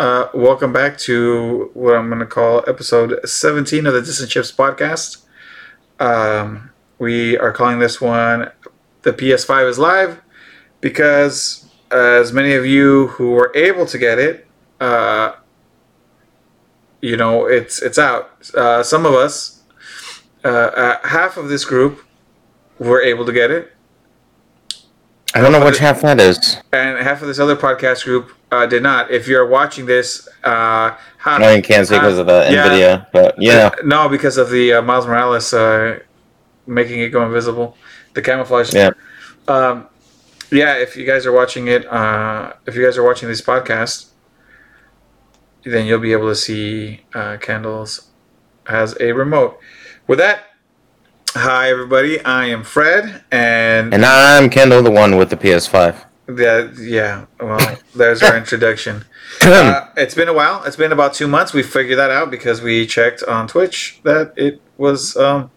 Uh, welcome back to what I'm going to call episode 17 of the Distant Chips podcast. Um, we are calling this one the PS5 is live because, as many of you who were able to get it, uh, you know, it's it's out. Uh, some of us, uh, uh, half of this group, were able to get it, I don't know which half that is. and half of this other podcast group uh, did not. If you're watching this, uh, how, No, you can't see because of the yeah. Nvidia, but yeah, No, because of the uh, Miles Morales uh, making it go invisible, the camouflage. yeah. Um, yeah, if you guys are watching it, uh, if you guys are watching this podcast, then you'll be able to see uh, Candles has a remote. With that, hi everybody. I am Fred, and, And I'm Kendall, the one with the PS5. That yeah, well, there's our introduction. Uh, it's been a while. It's been about two months. We figured that out because we checked on Twitch that it was um,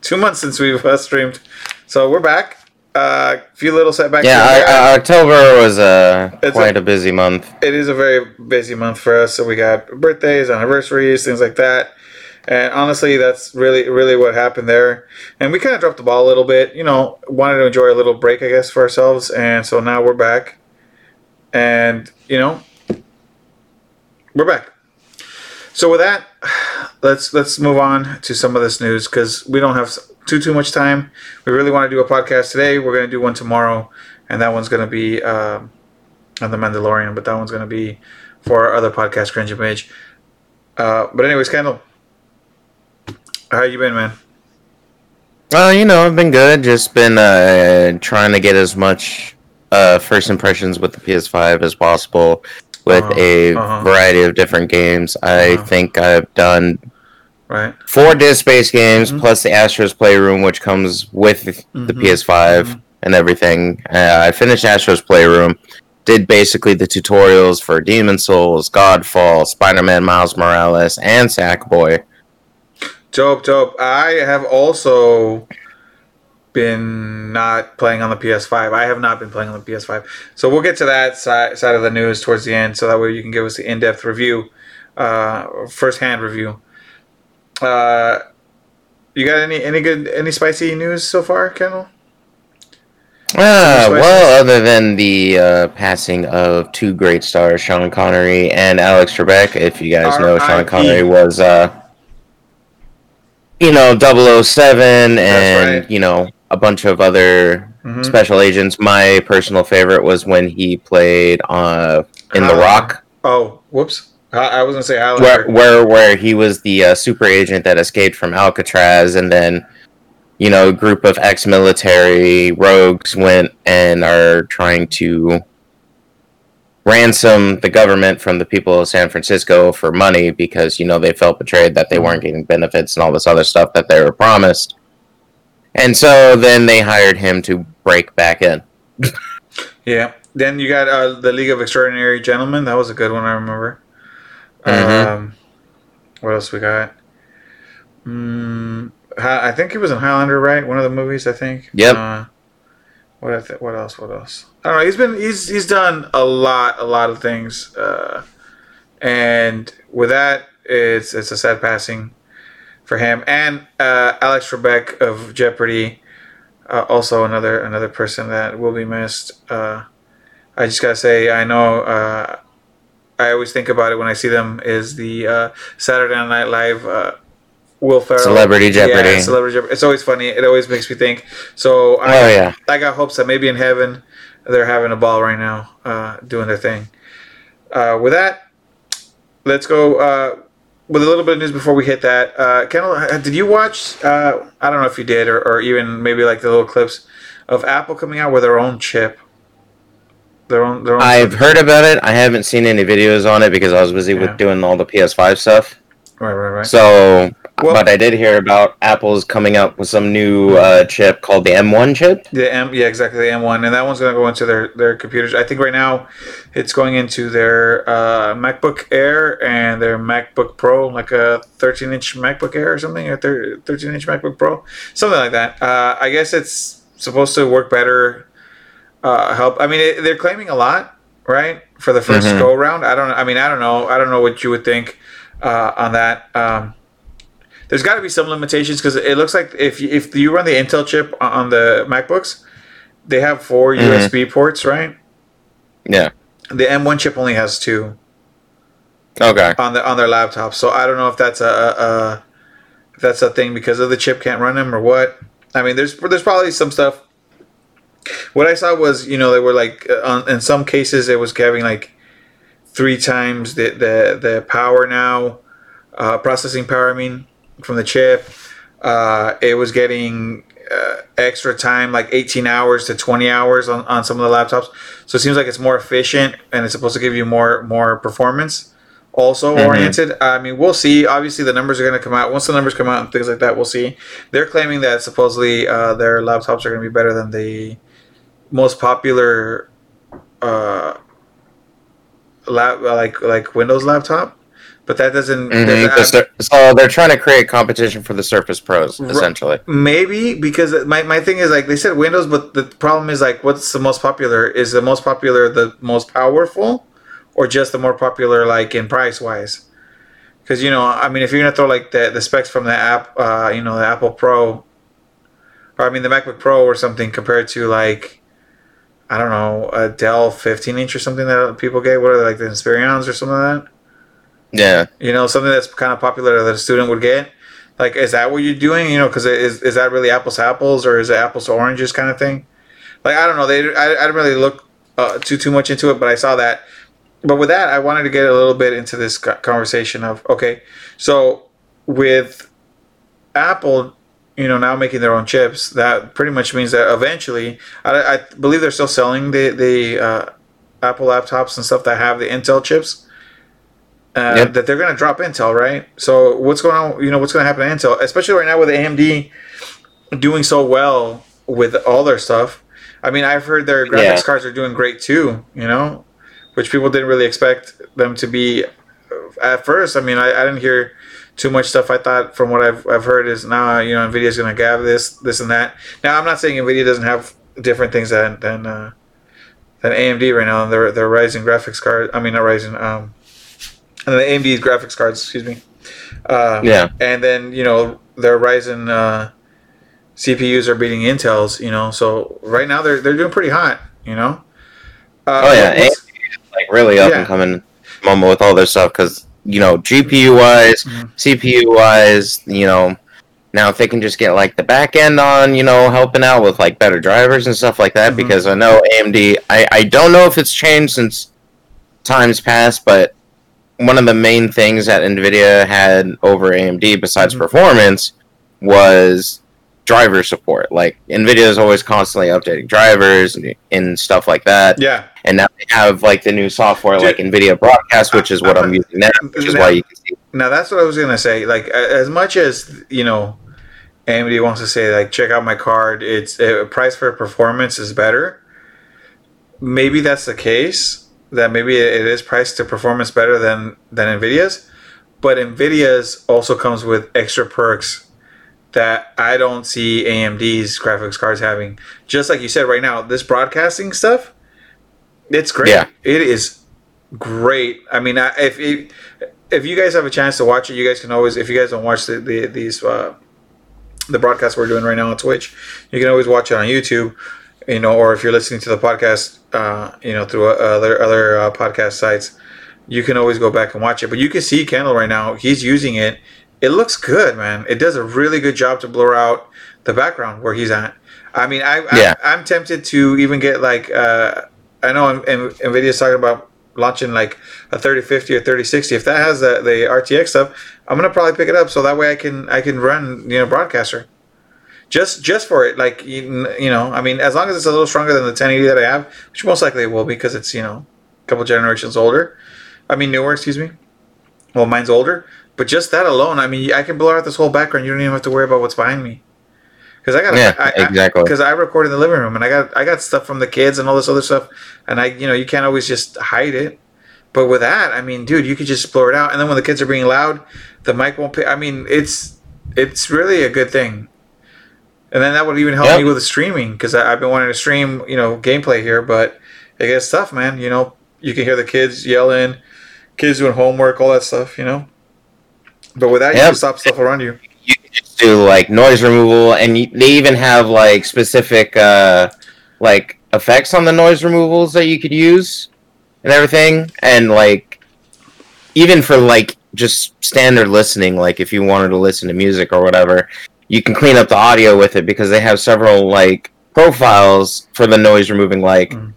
two months since we've uh, streamed. So we're back. A uh, few little setbacks. yeah, here and there. I, I, October was uh, quite a- a, busy month. it is a very busy month for us. So we got birthdays, anniversaries, things like that. And honestly, that's really, really what happened there. And we kind of dropped the ball a little bit. You know, wanted to enjoy a little break, I guess, for ourselves. And so now we're back. And you know, we're back. So with that, let's let's move on to some of this news because we don't have too too much time. We really want to do a podcast today. We're going to do one tomorrow, and that one's going to be um, on the Mandalorian, but that one's going to be for our other podcast, Cringe Image. Uh, but anyways, Kendall, how you been, man? Well, you know, I've been good. Just been uh, trying to get as much uh, first impressions with the PS5 as possible with Uh-huh, a uh-huh. variety of different games. I Uh-huh. think I've done Right? four disc-based games Mhm. plus the Astro's Playroom, which comes with the Mhm, PS5 mhm. and everything. Uh, I finished Astro's Playroom, did basically the tutorials for Demon Souls, Godfall, Spider-Man, Miles Morales, and Sackboy. Dope, dope. I have also been not playing on the PS5. I have not been playing on the PS5. So we'll get to that side, side of the news towards the end, so that way you can give us the in-depth review, uh, first-hand review. Uh, you got any any good any spicy news so far, Kendall? Uh, well, other than the uh, passing of two great stars, Sean Connery and Alex Trebek, if you guys know, Sean. Connery was, uh, you know, 007 and, right. you know, a bunch of other Mhm. special agents. My personal favorite was when he played uh, in The Rock, Oh, whoops. I, I was gonna say where, where, where he was the uh, super agent that escaped from Alcatraz and then you know, a group of ex-military rogues went and are trying to ransom the government from the people of San Francisco for money because you know they felt betrayed that they weren't getting benefits and all this other stuff that they were promised. And so then they hired him to break back in. Yeah. Then you got uh, the League of Extraordinary Gentlemen. That was a good one. I remember. Mhm. Um, what else we got? Mm, I think he was in Highlander, right? One of the movies, I think. Yep. Uh, what I th- What else? What else? I don't know. He's been he's he's done a lot a lot of things, uh, and with that, it's it's a sad passing for him and uh, Alex Trebek of Jeopardy. Uh, also another another person that will be missed. Uh, I just gotta say, I know. Uh, I always think about it when I see them. Is the uh, Saturday Night Live uh, Will Ferrell Celebrity Jeopardy. Yeah, Celebrity Jeopardy. It's always funny. It always makes me think. So I, Oh yeah. I got hopes that maybe in heaven they're having a ball right now, uh, doing their thing. Uh, with that, let's go uh, with a little bit of news before we hit that. Uh, Kendall, did you watch? Uh, I don't know if you did, or, or even maybe like the little clips of Apple coming out with their own chip. Their own. Their own I've heard about it. I haven't seen any videos on it because I was busy Yeah. with doing all the PS5 stuff. Right, right, right. So, Well- but I did hear about Apple's coming up with some new uh, chip called the M1 chip. The M, yeah, exactly the M1, and that one's gonna go into their their computers. I think right now, it's going into their uh, MacBook Air and their MacBook Pro, like a 13 inch MacBook Air or something, or 13 inch MacBook Pro, something like that. Uh, I guess it's supposed to work better. Uh, help. I mean, it, they're claiming a lot, right? For the 1st Mhm. go round. I don't. I mean, I don't know. I don't know what you would think uh, on that. Um, there's got to be some limitations because it looks like if you, if you run the Intel chip on- the MacBooks, they have 4 Mhm. USB ports, right? Yeah. The M1 chip only has two Okay. on the on their laptops. So I don't know if that's a, a, a if that's a thing because of the chip can't run them or what. I mean, there's there's probably some stuff. What I saw was, you know, they were like, uh, on, in some cases, it was having like three times the the, the power now, uh, processing power. I mean, from the chip. Uh, it was getting uh, extra time, like 18 hours to 20 hours on, on some of the laptops. So it seems like it's more efficient and it's supposed to give you more more performance. Also Mhm. oriented. I mean, we'll see. Obviously, the numbers are going to come out. Once the numbers come out and things like that, we'll see. They're claiming that supposedly uh, their laptops are going to be better than the most popular uh, lap like like Windows laptop. But that doesn't. Mhm, 'cause they're- so they're trying to create competition for the Surface Pros, essentially. Maybe because my, my thing is like they said Windows, but the problem is like what's the most popular? Is the most popular the most powerful, or just the more popular like in price wise? Because you know, I mean, if you're gonna throw like the the specs from the app, uh, you know, the Apple Pro, or I mean the MacBook Pro or something compared to like. I don't know, a Dell 15 inch or something that people get. What are they, like the Inspirons or something like that? Yeah. you know something that's kind of popular that a student would get. Like is that what you're doing? You know because is, is that really apples to apples or is it apples to oranges kind of thing? Like i don't know they i, I didn't really look uh, too too much into it but i saw that. But with that i wanted to get a little bit into this conversation of okay so with apple you know now making their own chips that pretty much means that eventually i, I believe they're still selling the the uh, apple laptops and stuff that have the intel chips uh, Yep. that they're going to drop Intel, right? So what's going on? You know what's going to happen to Intel, especially right now with AMD doing so well with all their stuff. I mean, I've heard their graphics Yeah. cards are doing great too. You know, which people didn't really expect them to be at first. I mean, I, I didn't hear too much stuff. I thought from what I've, I've heard is now you know Nvidia's going to have this this and that. Now I'm not saying Nvidia doesn't have different things than than uh, than AMD right now. Their their Ryzen graphics card. I mean, not Ryzen. Um, and the AMD's graphics cards. Excuse me. Uh, Yeah. And then you know their Ryzen uh, CPUs are beating Intel's. You know, so right now they're they're doing pretty hot. You know. Uh, Oh yeah, what's- AMD is like really up Yeah. and coming moment with all their stuff because you know GPU wise, Mhm. CPU wise, you know now if they can just get like the back end on, you know, helping out with like better drivers and stuff like that Mhm. because I know AMD. I I don't know if it's changed since times past, but one of the main things that Nvidia had over AMD besides Mhm. performance was driver support. Like Nvidia is always constantly updating drivers and, and stuff like that yeah. and now they have like the new software Dude, like nvidia broadcast which is what i'm using now which is why you can see Now that's what I was gonna say. Like as much as you know, AMD wants to say like check out my card. It's uh, price for performance is better. Maybe that's the case. That maybe it is priced to performance better than than Nvidia's, but Nvidia's also comes with extra perks that I don't see AMD's graphics cards having. Just like you said right now, this broadcasting stuff, it's great. Yeah. It is great. I mean, I, if if if you guys have a chance to watch it, you guys can always. If you guys don't watch the, the these uh, the broadcast we're doing right now on Twitch, you can always watch it on YouTube. You know, or if you're listening to the podcast, uh, you know, through uh, other other uh, podcast sites, you can always go back and watch it. But you can see Kendall right now; he's using it. It looks good, man. It does a really good job to blur out the background where he's at. I mean, I, Yeah. I I'm tempted to even get like uh, I know Nvidia's talking about launching like a 3050 or 3060 if that has the, the rtx stuff i'm gonna probably pick it up so that way i can i can run you know broadcaster just just for it like you, you know i mean as long as it's a little stronger than the 1080 that i have which most likely it will be because it's you know a couple generations older i mean newer excuse me well mine's older but just that alone i mean i can blur out this whole background you don't even have to worry about what's behind me because i got yeah I, I, exactly because I record in the living room and I got I got stuff from the kids and all this other stuff, and I you know you can't always just hide it. But with that, I mean, dude, you could just blur it out, and then when the kids are being loud, the mic won't. I mean, it's it's really a good thing. And then that would even help Yep. me with the streaming because I've been wanting to stream, you know, gameplay here, but it gets tough, man. You know, You can hear the kids yelling, kids doing homework, all that stuff. You know. But with that, you can stop stuff around you. you can just do like noise removal and you, they even have like specific uh like effects on the noise removals that you could use and everything and like even for like just standard listening like if you wanted to listen to music or whatever you can clean up the audio with it because they have several like profiles for the noise removing like Mm.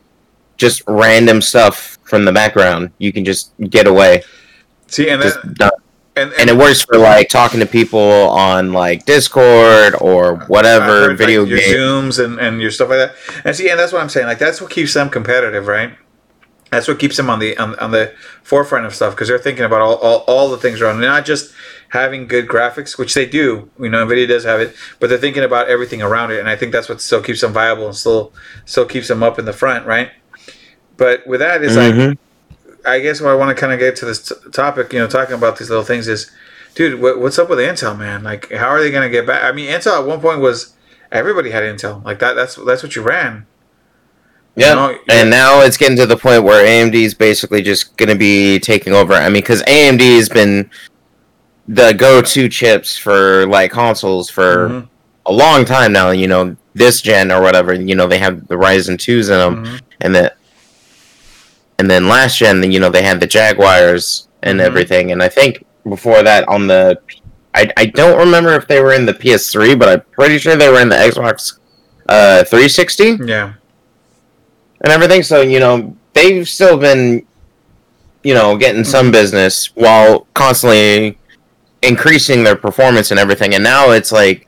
just random stuff from the background you can just get away See, and just that, done and, and it works for like talking to people on like Discord or whatever heard, video like, your game. zooms and, and your stuff like that. And see, and that's what I'm saying. Like that's what keeps them competitive, right? That's what keeps them on the on, on the forefront of stuff because they're thinking about all, all, all the things around, not just having good graphics, which they do. You know, Nvidia does have it, but they're thinking about everything around it, and I think that's what still keeps them viable and still still keeps them up in the front, right? But with that, it's like Mhm. I guess what I want to kind of get to this t- topic, you know, talking about these little things is, dude, what, what's up with Intel, man? Like, how are they going to get back? I mean, Intel at one point was everybody had Intel, like that. That's that's what you ran. You Yeah, know, and now it's getting to the point where AMD is basically just going to be taking over. I mean, because AMD has been the go-to chips for like consoles for Mhm, a long time now. You know, this gen or whatever. You know, they have the Ryzen twos in them, mhm. and then and then last gen, you know, they had the Jaguars and Mhm. everything. And I think before that on the, I, I don't remember if they were in the PS3, but I'm pretty sure they were in the Xbox uh, 360 yeah, and everything. So you know, they've still been, you know, getting some business while constantly increasing their performance and everything. And now it's like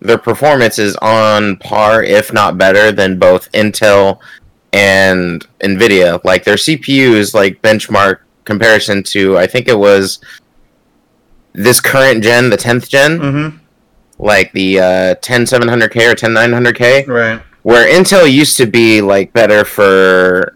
their performance is on par, if not better, than both Intel and Nvidia. Like their CPUs, like benchmark comparison to, I think it was this current gen, the 10th gen, mm-hmm. like the uh, 10700K or 10900K, right. where Intel used to be like better for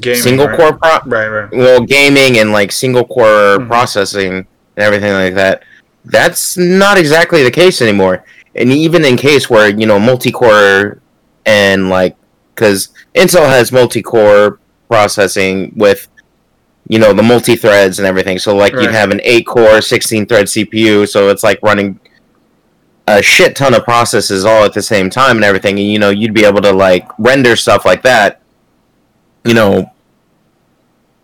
Gaming, single right? core pro- Right, right. well gaming and like single core Mhm. processing and everything like that. That's not exactly the case anymore. And even in case where you know multi-core and like because intel has multi-core processing with you know the multi-threads and everything. So like Right. you'd have an 8 core 16 thread cpu so it's like running a shit ton of processes all at the same time and everything. And you know you'd be able to like render stuff like that you know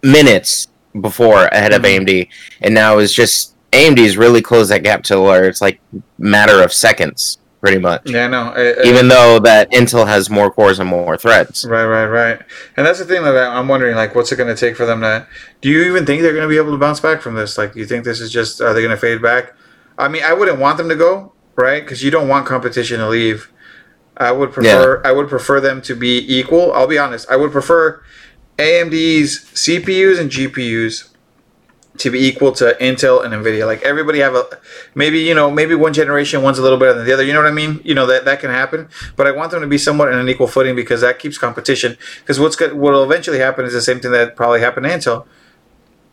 minutes before ahead of Mhm. AMD, and now it's just AMD's really closed that gap to where it's like matter of seconds, pretty much. Yeah, no. I- I- Even though that Intel has more cores and more threads. Right, right, right. And that's the thing that I'm wondering, like, what's it going to take for them to? Do you even think they're going to be able to bounce back from this? Like, do you think this is just? Are they going to fade back? I mean, I wouldn't want them to go, right? Because you don't want competition to leave. I would prefer. yeah. I would prefer them to be equal. I'll be honest. I would prefer AMD's CPUs and GPUs to be equal to Intel and Nvidia. Like everybody have a maybe you know maybe one generation one's a little better than the other. You know what I mean? You know that that can happen. But I want them to be somewhat in an equal footing because that keeps competition. Because what's what will eventually happen is the same thing that probably happened to Intel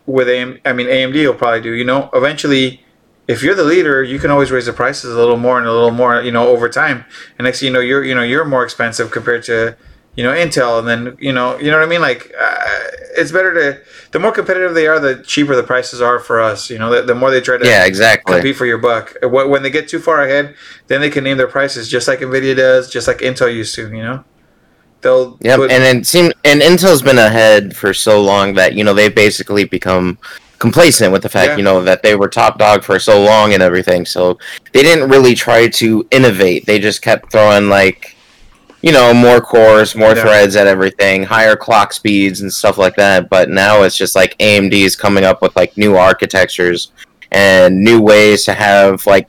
with AM. I mean AMD will probably do. You know, eventually. If you're the leader, you can always raise the prices a little more and a little more, you know, over time. And next, you know, you're, you know, you're more expensive compared to, you know, Intel, and then you know, you know what I mean. Like, uh, it's better to the more competitive they are, the cheaper the prices are for us. You know, the, the more they try to Yeah, exactly. compete for your buck. Wh- When they get too far ahead, then they can name their prices just like Nvidia does, just like Intel used to. You know, they'll Yep, put- and it seems and Intel's been ahead for so long that you know they've basically become complacent with the fact Yeah. you know that they were top dog for so long and everything. So they didn't really try to innovate. They just kept throwing like you know more cores, more Yeah. threads at everything, higher clock speeds and stuff like that. But now it's just like AMD is coming up with like new architectures and new ways to have like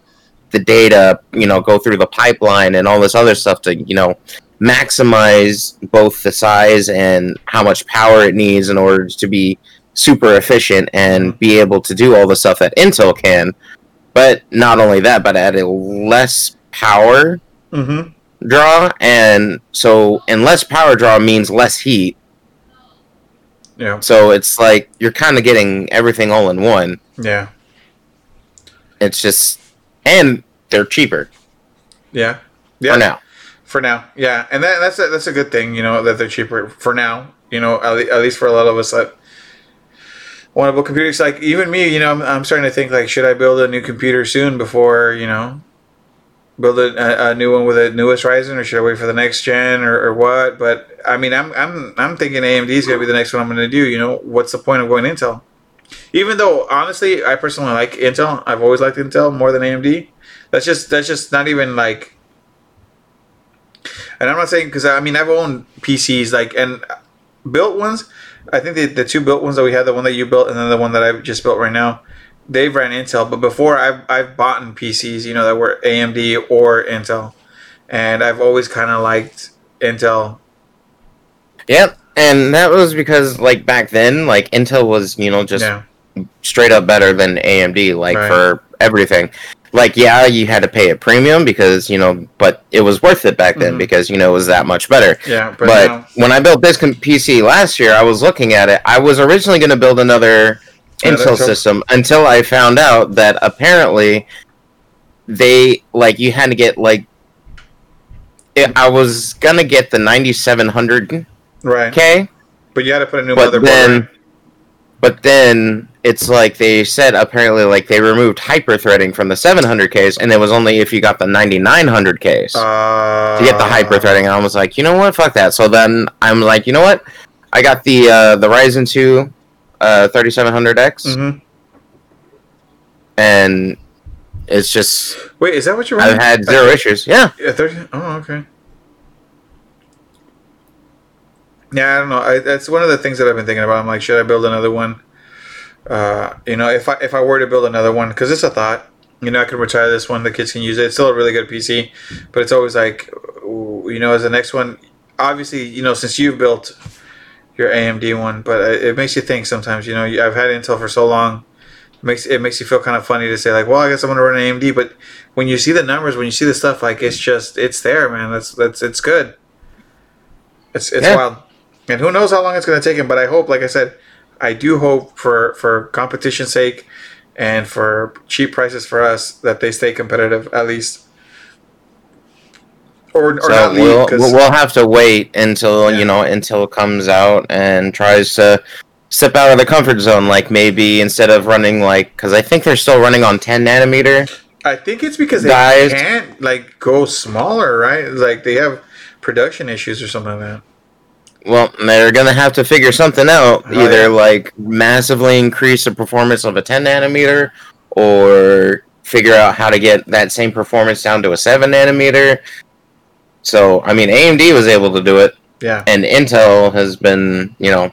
the data, you know, go through the pipeline and all this other stuff to, you know, maximize both the size and how much power it needs in order to be super efficient and be able to do all the stuff that Intel can. But not only that, but at a less power Mhm. Draw, and so and less power draw means less heat. yeah, So it's like you're kind of getting everything all in one. yeah, It's just and they're cheaper yeah, yeah. for now. For now, yeah, and that, that's a, that's a good thing, you know, that they're cheaper for now. You know, at, at least for a lot of us that want to build computers. Like even me, you know, I'm, I'm starting to think like, should I build a new computer soon before you know, build a, a new one with the newest Ryzen, or should I wait for the next gen, or, or what? But I mean, I'm I'm I'm thinking AMD is gonna be the next one I'm gonna do. You know, what's the point of going Intel? Even though honestly, I personally like Intel. I've always liked Intel more than AMD. That's just that's just not even like. And I'm not saying because I mean I've owned PCs like and built ones. I think the, the two built ones that we had, the one that you built and then the one that I just built right now, they've ran Intel. But before I've I've bought in PCs, you know, that were AMD or Intel, and I've always kind of liked Intel. Yep. And that was because like back then, like Intel was, you know, just yeah, straight up better than AMD, like Right. for everything. Like, yeah, you had to pay a premium because, you know, but it was worth it back then Mhm. because, you know, it was that much better. yeah. But, But, now- when I built this PC last year, I was looking at it. I was originally going to build another Intel system until I found out that apparently they, like, you had to get, like, it, I was to get the 9700K, right. But you had to put a new but motherboard. then but then it's like they said apparently like they removed hyper threading from the 700ks and it was only if you got the 9900ks uh, to get the hyper threading i was like you know what? Fuck that. So then i'm like you know what? I got the uh the ryzen 2 uh 3700x mhm. and it's just Wait, is that what you're? i've had zero issues yeah Yeah, 30, oh, okay. Yeah, I don't know. I, that's one of the things that I've been thinking about. I'm like, should I build another one? Uh, you know, if I if I were to build another one, because it's a thought. You know, I can retire this one. The kids can use it. It's still a really good PC, but it's always like, you know, as the next one. Obviously, you know, since you've built your AMD one, but it it makes you think sometimes. You know, I've had Intel for so long. It makes it makes you feel kind of funny to say like, well, I guess I'm gonna run AMD, but when you see the numbers, when you see the stuff, like it's just it's there, man. That's that's it's good. It's it's Yeah. wild, and who knows how long it's gonna take him. But I hope, like I said, I do hope for for competition's sake, and for cheap prices for us that they stay competitive at least. Or, or so not leave we'll, 'cause- we'll have to wait until Yeah. you know until it comes out and tries to step out of the comfort zone like maybe instead of running like because i think they're still running on 10 nanometer I think it's because they Guys. can't like go smaller, right? Like they have production issues or something like that. well they're gonna have to figure something out Oh, either yeah. like massively increase the performance of a 10 nanometer or figure out how to get that same performance down to a 7 nanometer so i mean amd was able to do it Yeah. and Intel has been, you know,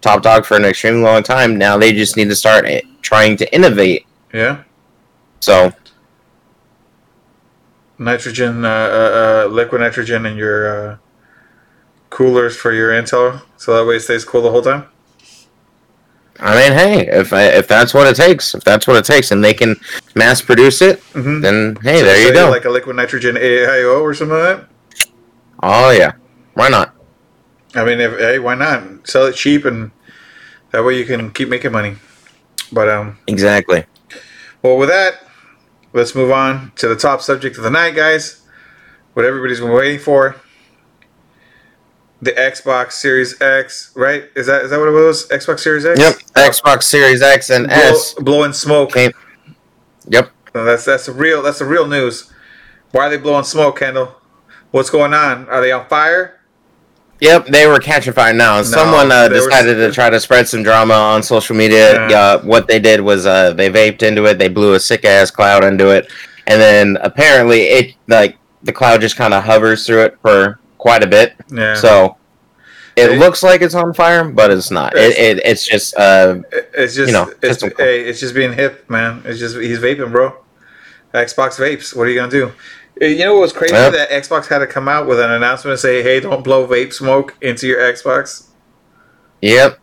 top dog for an extremely long time. Now they just need to start eh, trying to innovate. Yeah. So Nitrogen, uh, uh, uh, liquid nitrogen in your uh, coolers for your Intel, so that way it stays cool the whole time. I mean, hey, if I, if that's what it takes, if that's what it takes, and they can mass produce it, Mm-hmm. then hey, there you go. Like a liquid nitrogen AIO or something like that. oh yeah, why not? I mean, if, hey, why not sell it cheap and that way you can keep making money. But um, Exactly. well, with that, let's move on to the top subject of the night, guys. What everybody's been waiting for. The Xbox Series X, right? Is that is that what it was? Xbox Series X. Yep. Xbox Series X and Blow, S blowing smoke. came. Yep. No, that's that's the real that's the real news. Why are they blowing smoke, Kendall? What's going on? Are they on fire? Yep, they were catching fire now. Someone uh, they were- decided to try to spread some drama on social media. Yeah. Uh, what they did was uh, they vaped into it. They blew a sick ass cloud into it, and then apparently it like the cloud just kind of hovers through it for quite a bit. Yeah. So it They- looks like it's on fire, but it's not. It, it it's just uh, it's just you know, it's, hey, it's just being hip, man. It's just he's vaping, bro. Xbox vapes. What are you gonna do? Uh, You know what was crazy? That Xbox had to come out with an announcement and say, "Hey, don't blow vape smoke into your Xbox." yep.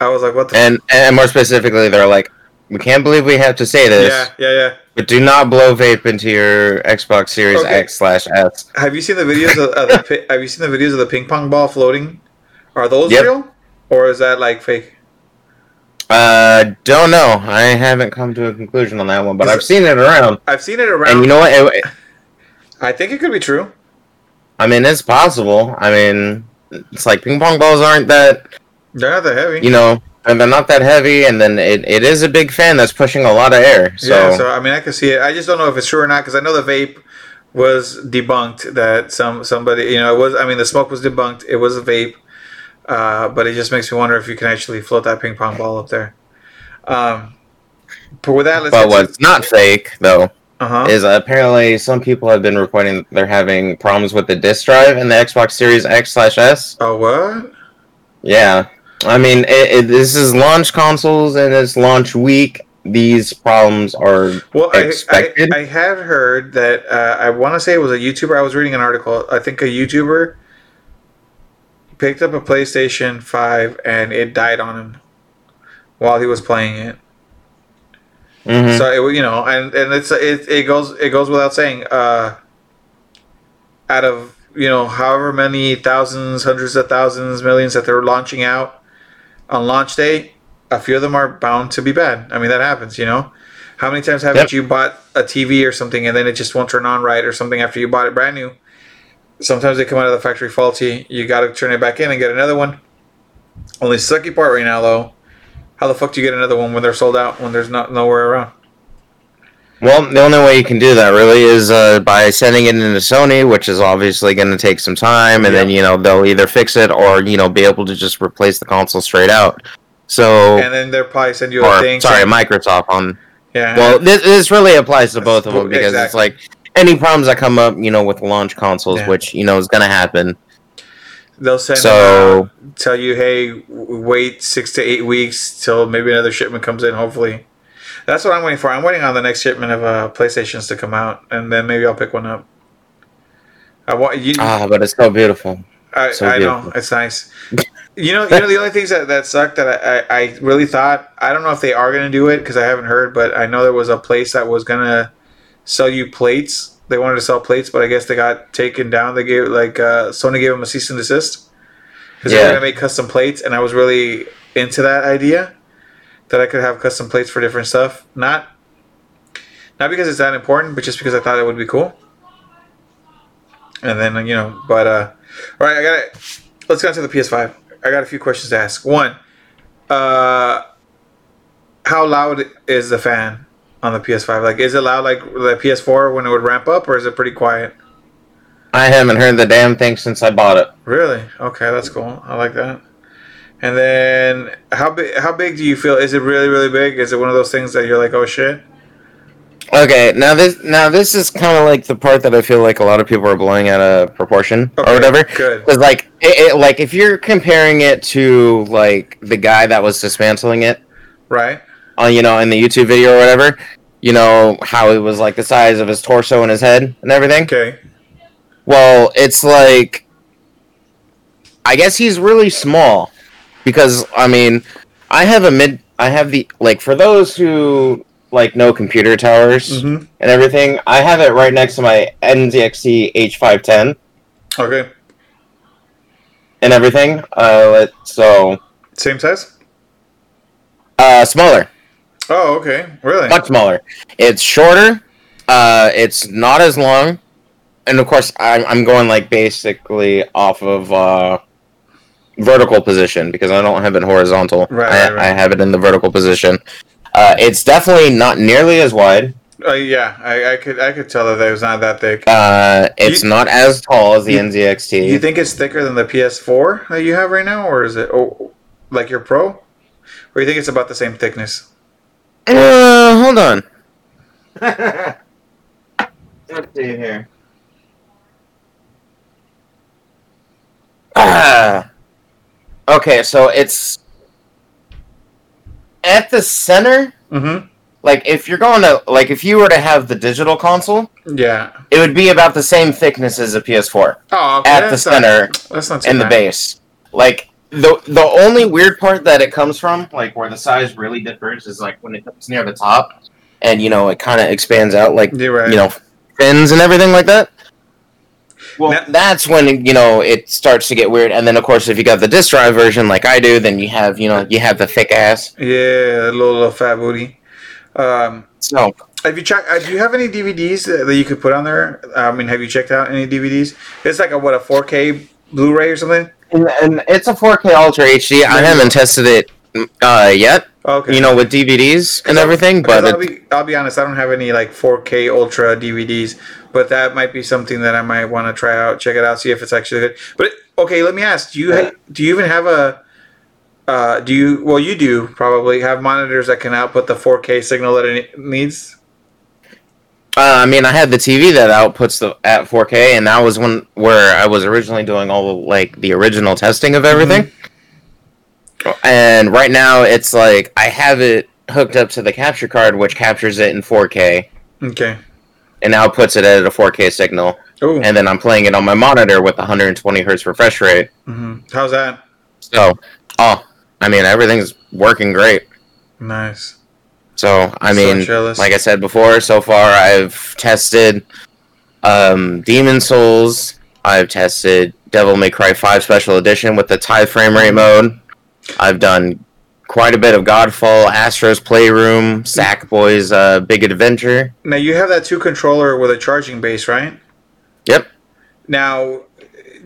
I was like, "What the?" And and more specifically, they're like, we can't believe we have to say this, yeah, yeah, yeah. but do not blow vape into your Xbox Series Okay. X slash S. Have you seen the videos of, of the Have you seen the videos of the ping pong ball floating? Are those Yep. real, or is that like fake? Uh, don't know. I haven't come to a conclusion on that one, but I've it- seen it around. I've seen it around. And you know what? It, I think it could be true. I mean, it's possible. I mean, it's like ping pong balls aren't that They're not that heavy. you know, and they're not that heavy, and then it, it is a big fan that's pushing a lot of air. So, yeah, so I mean, I can see it. I just don't know if it's true or not because I know the vape was debunked. That some somebody, you know, it was. I mean, the smoke was debunked. It was a vape, uh, but it just makes me wonder if you can actually float that ping pong ball up there. Um, but with that, let's. but what's not fake though Uh huh. is apparently some people have been reporting that they're having problems with the disk drive in the Xbox Series X slash S. Oh what? Yeah, I mean, it, it, this is launch consoles and it's launch week. These problems are Well, I, I, Expected? I had heard that uh, I want to say it was a YouTuber. I was reading an article. I think a YouTuber picked up a PlayStation Five and it died on him while he was playing it. Mhm. So it, you know, and and it's it, it goes it goes without saying. Uh, out of you know however many thousands, hundreds of thousands, millions that they're launching out on launch day, a few of them are bound to be bad. I mean that happens. You know, how many times haven't Yep. you bought a TV or something and then it just won't turn on right or something after you bought it brand new? Sometimes they come out of the factory faulty. You got to turn it back in and get another one. Only sucky part right now though. How the fuck do you get another one when they're sold out when there's not nowhere around? Well, the only way you can do that really is uh, by sending it into Sony, which is obviously going to take some time, and then you know they'll either fix it or you know be able to just replace the console straight out. So, and then they'll probably send you a thing. sorry, Microsoft on. yeah. Well, this, this really applies to both of them because it's like any problems that come up, you know, with launch consoles, Yeah. which you know is going to happen. they'll send so- out, tell you, hey, wait six to eight weeks till maybe another shipment comes in. Hopefully, that's what I'm waiting for. I'm waiting on the next shipment of uh, PlayStations to come out, and then maybe I'll pick one up. I want you. Ah, but it's so beautiful. I, so I know it's nice. You know, you know the only things that, that suck that I, I, I really thought I don't know if they are gonna do it because I haven't heard, but I know there was a place that was gonna sell you plates. They wanted to sell plates, but I guess they got taken down. They gave like uh, Sony gave them a cease and desist because they Yeah. were gonna make custom plates, and I was really into that idea that I could have custom plates for different stuff. Not not because it's that important, but just because I thought it would be cool. And then you know, but uh, all right, I got it. Let's go to the PS5. I got a few questions to ask. One, uh, how loud is the fan on the PS5? Like, is it loud like the PS4 when it would ramp up, or is it pretty quiet? I haven't heard the damn thing since I bought it. Really? Okay, that's cool. I like that. And then, how big? How big do you feel? Is it really, really big? Is it one of those things that you're like, oh shit? Okay, now this now this is kind of like the part that I feel like a lot of people are blowing out of proportion Okay, or whatever. Good. Because like it, it, like if you're comparing it to like the guy that was dismantling it, Right. on you know in the YouTube video or whatever, you know how it was like the size of his torso and his head and everything. Okay. Well, it's like I guess he's really small because I mean I have a mid I have the like for those who like know computer towers Mm-hmm. and everything, I have it right next to my NZXT H510 Okay. and everything. Uh, so Same size. uh, smaller, Oh, okay. Really? much smaller. It's shorter. Uh, it's not as long, and of course, I'm I'm going like basically off of uh, vertical position because I don't have it horizontal. Right, I, right, right. I have it in the vertical position. Uh, it's definitely not nearly as wide. Uh, yeah, I, I could I could tell that it was not that thick. Uh, it's You- not as tall as the you- NZXT. you think it's thicker than the PS4 that you have right now, or is it oh, like your Pro? Or you think it's about the same thickness? Uh, hold on. Let's see here. Ah. Okay, so it's at the center. Mm-hmm. Like, if you're going to, like, if you were to have the digital console, Yeah. it would be about the same thickness as a PS4 Oh, okay. at the center Not, that's not too and the base. Like, the the only weird part that it comes from, like where the size really differs, is like when it comes near the top, and you know it kind of expands out, like right. you know fins and everything like that. Well, Now- that's when you know it starts to get weird. And then of course, if you got the disc drive version like I do, then you have you know you have the thick ass. Yeah, a little, little fat booty. Um, So have you checked? Uh, do you have any DVDs that, that you could put on there? I mean, have you checked out any DVDs? It's like a what a 4K Blu-ray or something. and, and it's a 4K Ultra HD. I haven't tested it uh, yet. Okay. You know, with DVDs and everything, but I'll be I'll be honest, I don't have any like 4K Ultra DVDs, but that might be something that I might want to try out, check it out, see if it's actually good. But okay, let me ask: Do you ha- do you even have a uh, do you well you do probably have monitors that can output the 4K signal that it needs? uh, I mean, I had the TV that outputs the at 4K, and that was when where I was originally doing all the, like the original testing of everything. And right now, it's like I have it hooked up to the capture card, which captures it in 4K Okay. And outputs it puts it at a 4K signal. Oh, And then I'm playing it on my monitor with 120 hertz refresh rate. hmm how's that? So, oh, I mean, everything's working great. Nice. So, I mean, like I said before, so far I've tested um, Demon Souls. I've tested Devil May Cry 5 Special Edition with the tie frame rate mode. I've done quite a bit of Godfall, Astro's Playroom, Sackboy's uh, Big Adventure. Now you have that two controller with a charging base, right? Yep. Now,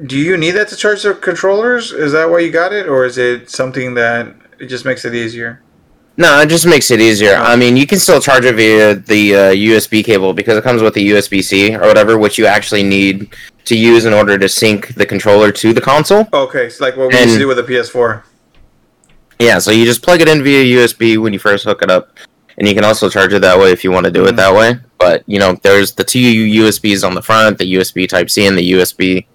do you need that to charge the controllers? Is that why you got it, or is it something that it just makes it easier? No, it just makes it easier. I mean, you can still charge it via the uh, USB cable because it comes with a USB C or whatever, which you actually need to use in order to sync the controller to the console. Okay, it's like what we used to do with the PS4. Yeah, so you just plug it in via USB when you first hook it up, and you can also charge it that way if you want to do it Mhm. that way. But you know, there's the two USBs on the front, the USB Type C, and the USB,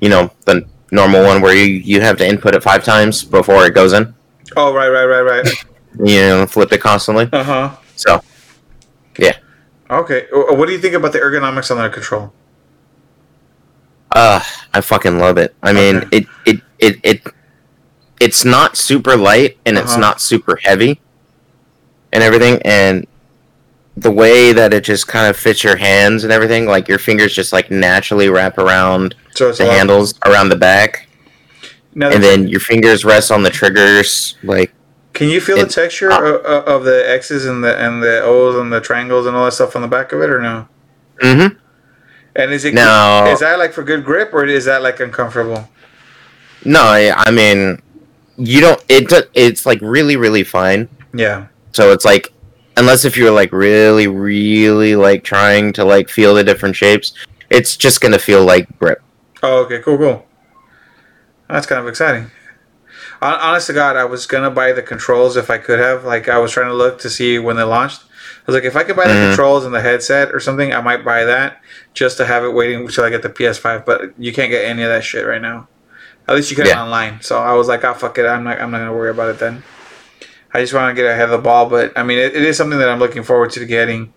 you know, the normal one where you you have to input it five times before it goes in. Oh, right, right, right, right. You know, flip it constantly. Uh huh. So yeah. Okay. What do you think about the ergonomics on the control? Uh, I fucking love it. I mean, Okay. it, it it it it's not super light and it's Uh-huh. not super heavy and everything and the way that it just kind of fits your hands and everything, like your fingers just like naturally wrap around So the handles around the back Now, and then your fingers rest on the triggers like can you feel the texture uh, of, of the X's and the and the O's and the triangles and all that stuff on the back of it, or no? mm-hmm And is it No. is that like for good grip or is that like uncomfortable? No, I, I mean you don't it it's like really really fine. Yeah. So it's like, unless if you're like really, really like trying to like feel the different shapes, it's just gonna feel like grip. Oh, okay, cool, cool. That's kind of exciting. Hon- Honest to God, I was gonna buy the controls if I could have. Like, I was trying to look to see when they launched. I was like, if I could buy the Mhm. controls and the headset or something, I might buy that just to have it waiting until I get the PS5. But you can't get any of that shit right now. At least you can Yeah. online. So I was like, oh fuck it, I'm not, I'm not gonna worry about it then. I just want to get ahead of the ball. But I mean, it, it is something that I'm looking forward to getting.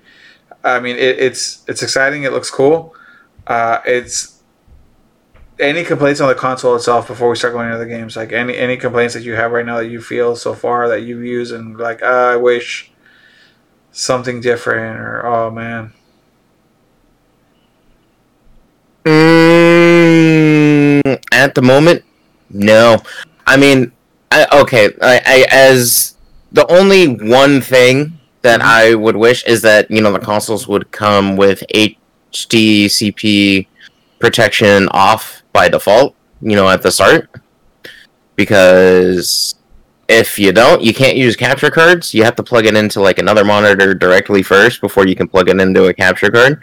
I mean, it, it's it's exciting. It looks cool. Uh, it's any complaints on the console itself before we start going into the games like any any complaints that you have right now that you feel so far that you've used and like ah, i wish something different or oh man at the moment, no. I mean, I, okay. I, I as the only one thing that Mhm. I would wish is that you know the consoles would come with HDCP protection off by default. You know, at the start, because if you don't, you can't use capture cards. You have to plug it into like another monitor directly first before you can plug it into a capture card.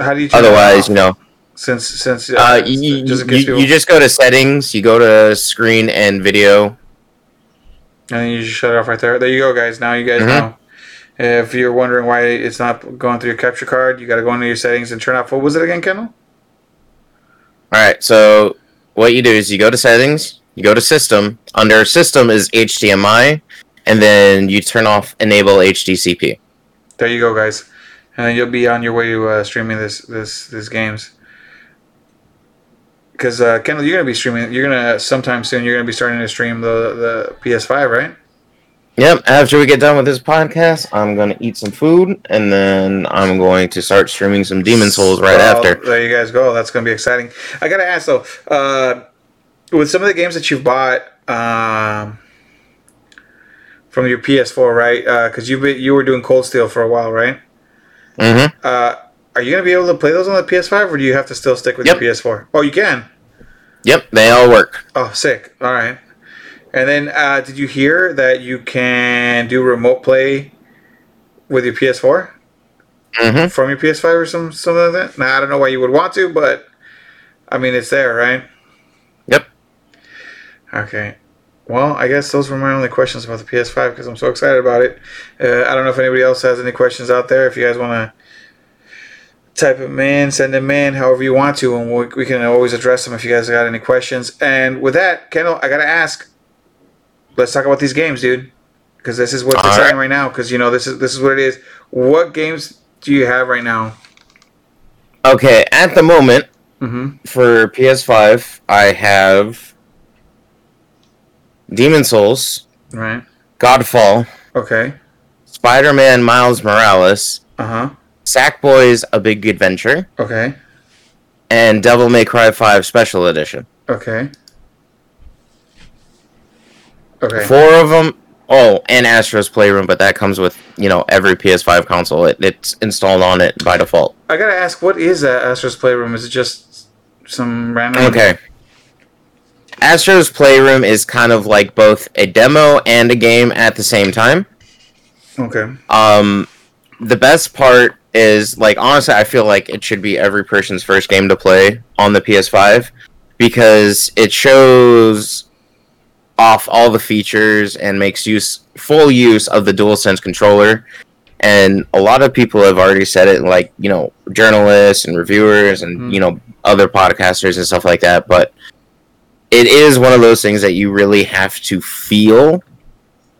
how do you Otherwise, you know, since since uh, you, just you, people- you just go to settings, you go to screen and video. and then you just shut it off right there there you go guys now you guys Mhm. know if you're wondering why it's not going through your capture card you got to go into your settings and turn off what was it again kendall All right, so what you do is you go to settings, you go to system. Under system is HDMI, and then you turn off enable HDCP. There you go, guys, and then you'll be on your way to uh, streaming this this this games. Because uh, Kendall, you're gonna be streaming. You're gonna sometime soon. You're gonna be starting to stream the the PS5, right? Yep. After we get done with this podcast, I'm gonna eat some food, and then I'm going to start streaming some Demon Souls right Well, after. There you guys go. That's gonna be exciting. I gotta ask though, uh, with some of the games that you've bought um, from your PS4, right? Because you you were doing Cold Steel for a while, right? Mm-hmm. Uh, are you gonna be able to play those on the PS5, or do you have to still stick with Yep. your PS4? Oh, you can. Yep, they all work. Oh, sick. All right. And then, uh, did you hear that you can do remote play with your PS4 hmm from your PS5 or some something like that? Now, I don't know why you would want to, but I mean, it's there, right? Yep. Okay. Well, I guess those were my only questions about the PS5 because I'm so excited about it. Uh, I don't know if anybody else has any questions out there. If you guys want to type them in, send them in, however you want to, and we, we can always address them if you guys got any questions. And with that, Kendall, I gotta ask. Let's talk about these games, dude, because this is what's All exciting right. right now. Because you know this is this is what it is. What games do you have right now? Okay, at the moment Mm-hmm. for PS5, I have Demon Souls, Right. Godfall, Okay. Spider-Man Miles Morales, Uh huh. Sackboy's A Big Adventure, Okay. and Devil May Cry 5 Special Edition. Okay. Okay. Four of them. Oh, and Astro's Playroom, but that comes with you know every PS5 console. It, it's installed on it by default. I gotta ask, what is that Astro's Playroom? Is it just some random? Okay. Astro's Playroom is kind of like both a demo and a game at the same time. Okay. Um, the best part is like honestly, I feel like it should be every person's first game to play on the PS5 because it shows off all the features and makes use full use of the DualSense controller. And a lot of people have already said it, like you know, journalists and reviewers and Mhm. you know other podcasters and stuff like that. But it is one of those things that you really have to feel